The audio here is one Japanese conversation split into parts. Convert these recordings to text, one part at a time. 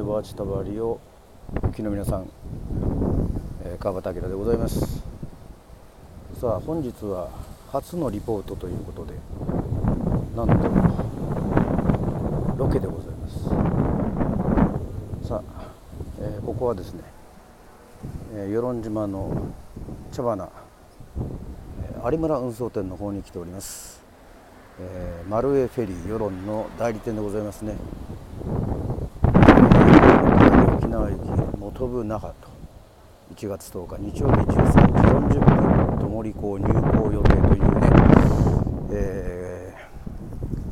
いバーチタバリをおきの皆さん、えー、川端明でございます。さあ本日は初のリポートということでなんとロケでございます。さあ、えー、ここはですね、えー、与論島の茶花、えー、有村運送店の方に来ております。えー、マルエフェリー世論の代理店でございますね。沖縄行き本部那覇と1月10日日曜日13時40分ともり港入港予定というね、え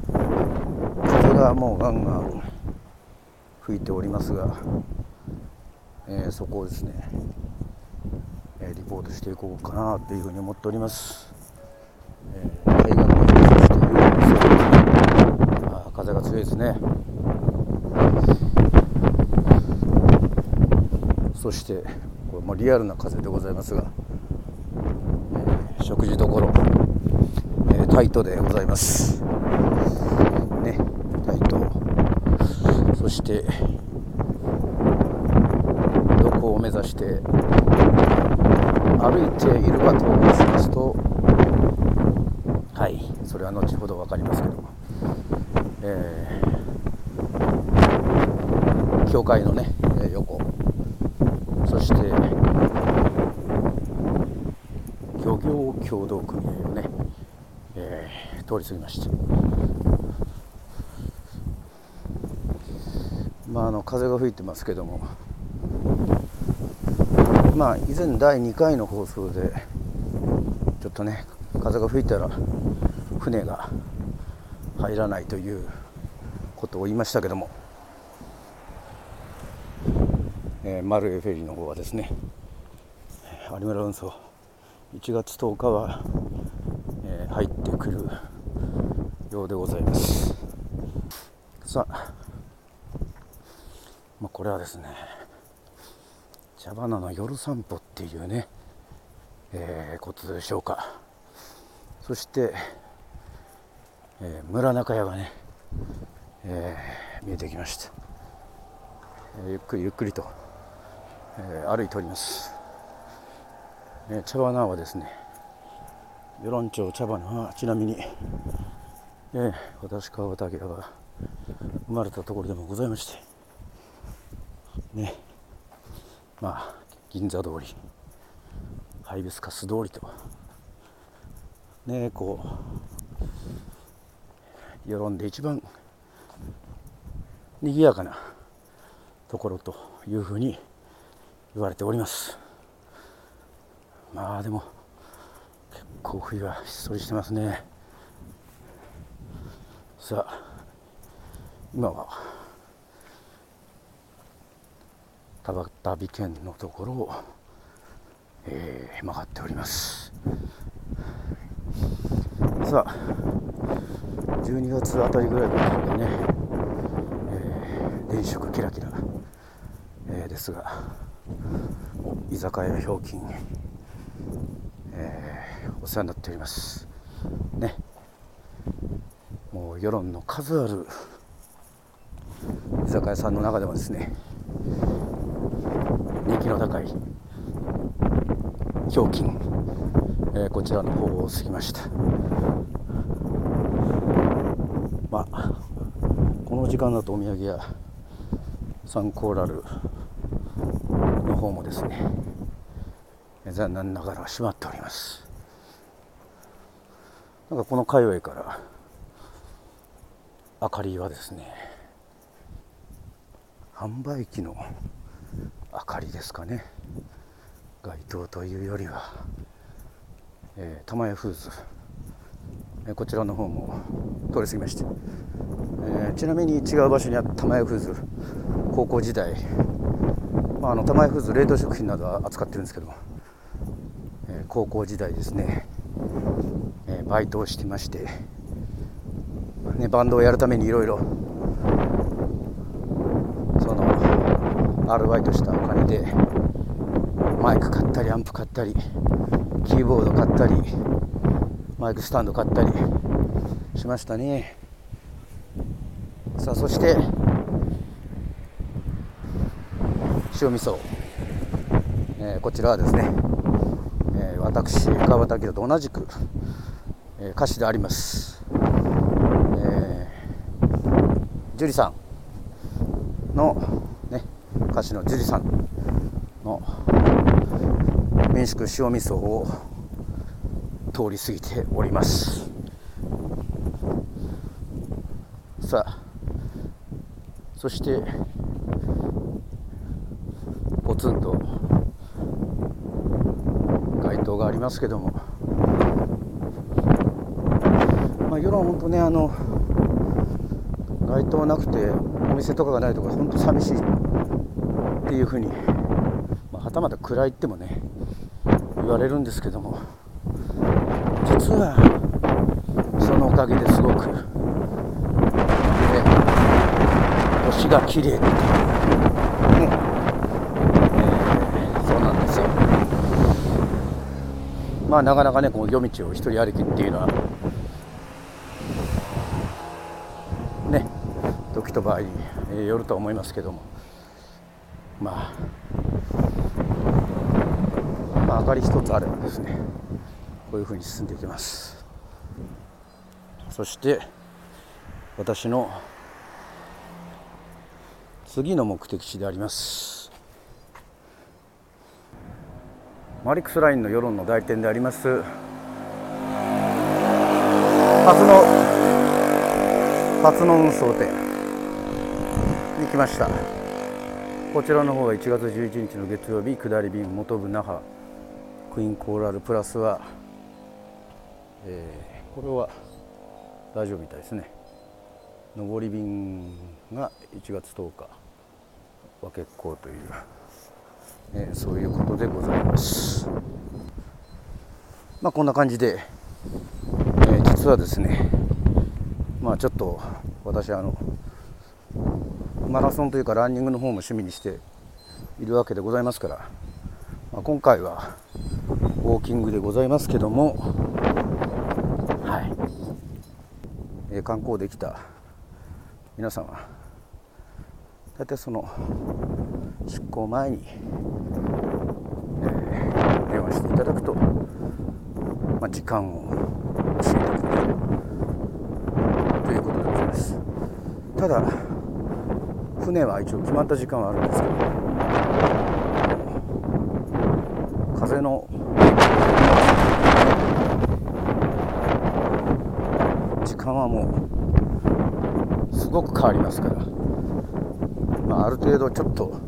ー、風がもうガンガン吹いておりますが、えー、そこをですねえリポートしていこうかなというふうに思っております。えー、海岸の風が強いですねそしてこれもリアルな風でございますが、えー、食事どころ、えー、タイトでございます。ねタイト。そしてどこを目指して歩いているかと申しますとはいそれは後ほど分かりますけどもえー、教会のね横そして漁業協同組合をね、えー、通り過ぎました。まああの風が吹いてますけども。まあ以前第2回の放送でちょっとね風が吹いたら船が入らないということを言いましたけども、えー、マルエフェリーの方はですね有村運送1月10日は、えー、入ってくるようでございます。さあ、まあ、これはですね茶花の夜散歩っていうね、えー、ことでしょうか。そしてえー、村中屋がね、えー、見えてきました、えー、ゆっくりゆっくりと、え歩いております、え茶花はですね。与論町茶花はちなみに、え私川端明が生まれたところでもございまして。ね。まあ銀座通り。ハイビスカス通りと。ねこう世論で一番賑やかなところというふうに言われております。まあでも結構冬はひっそりしてますね。さあ今は田端県のところを、えー、曲がっております。さあ12月あたりぐらいからね、えー、電飾キラキラ、えー、ですが居酒屋ひょうきん、世話になっております。ね。もう世論の数ある居酒屋さんの中でもですね人気の高いひょうきん、えー、こちらの方を過ぎました。まあこの時間だとお土産やサンコーラルの方もですね残念ながら閉まっております。なんかこの界隈から明かりはですね販売機の明かりですかね街灯というよりは、えー、玉屋フーズ。こちらの方も通り過ぎました、えー、ちなみに違う場所にあった玉屋フーズ高校時代、まあ、あの玉屋フーズ冷凍食品などは扱ってるんですけど、えー、高校時代ですね、バイトをしてまして、ね、バンドをやるためにいろいろそのアルバイトしたお金でマイク買ったりアンプ買ったりキーボード買ったりマイクスタンド買ったりしましたね。さあそして塩味噌、えー、こちらはですね、えー、私川端明と同じく、え、歌手であります、えー、樹里さんの、ね、歌手の樹里さんの民宿塩味噌を通り過ぎております。さあそしてポツンと街灯がありますけどもまあ夜は本当ねあの街灯なくてお店とかがないとか本当寂しい。っていうふうに、まあ、はたまた暗いってもね言われるんですけども。実はそのおかげですごく、ね、星が綺麗。ってね、えー、そうなんですよ。まあなかなかねこう夜道を一人歩きっていうのはね時と場合によると思いますけども。まあ。まあ明かり一つあればですね。こういうふうに進んでいきます。そして私の次の目的地であります。マリックスラインの世論の代理店であります。初の初の運送店。に来ました。こちらの方は1月11日の月曜日下り便元部那覇クイーンコーラルプラスはえー、これは大丈夫みたいですね。上り便が1月10日和結構という、えー、そういうことでございます。まあこんな感じで、えー、実はですねまあちょっと私あのマラソンというかランニングの方も趣味にしているわけでございますから、まあ、今回はウォーキングでございますけどもえ観光できた皆さんは大体その出航前に、えー、電話していただくと、まあ、時間を教えてくれるということでございます。ただ船は一応決まった時間はあるんですけど。風の。時間はもう。すごく変わりますから、まあ、ある程度ちょっと。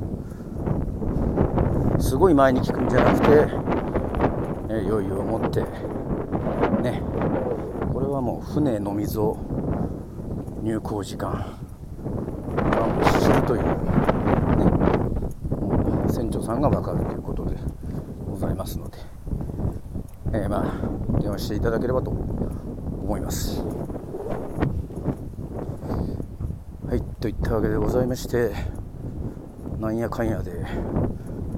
すごい前に聞くんじゃなくて、え余裕を持って。ね。これはもう船の水を入港時間。知るという、ね、船長さんが分かるということでございますので、えー、まあ電話していただければと思います。はいといったわけでございましてなんやかんやで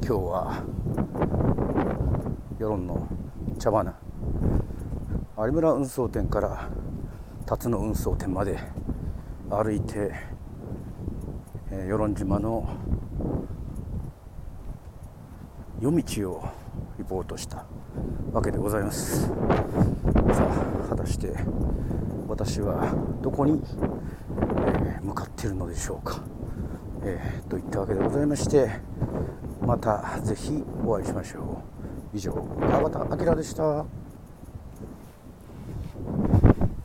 今日は世論の茶花有村運送店から辰野運送店まで歩いて、え、与論島の夜道をリポートしたわけでございますさあ果たして私はどこに向かっているのでしょうか。えー、といったわけでございましてまた是非お会いしましょう。以上川端明でした。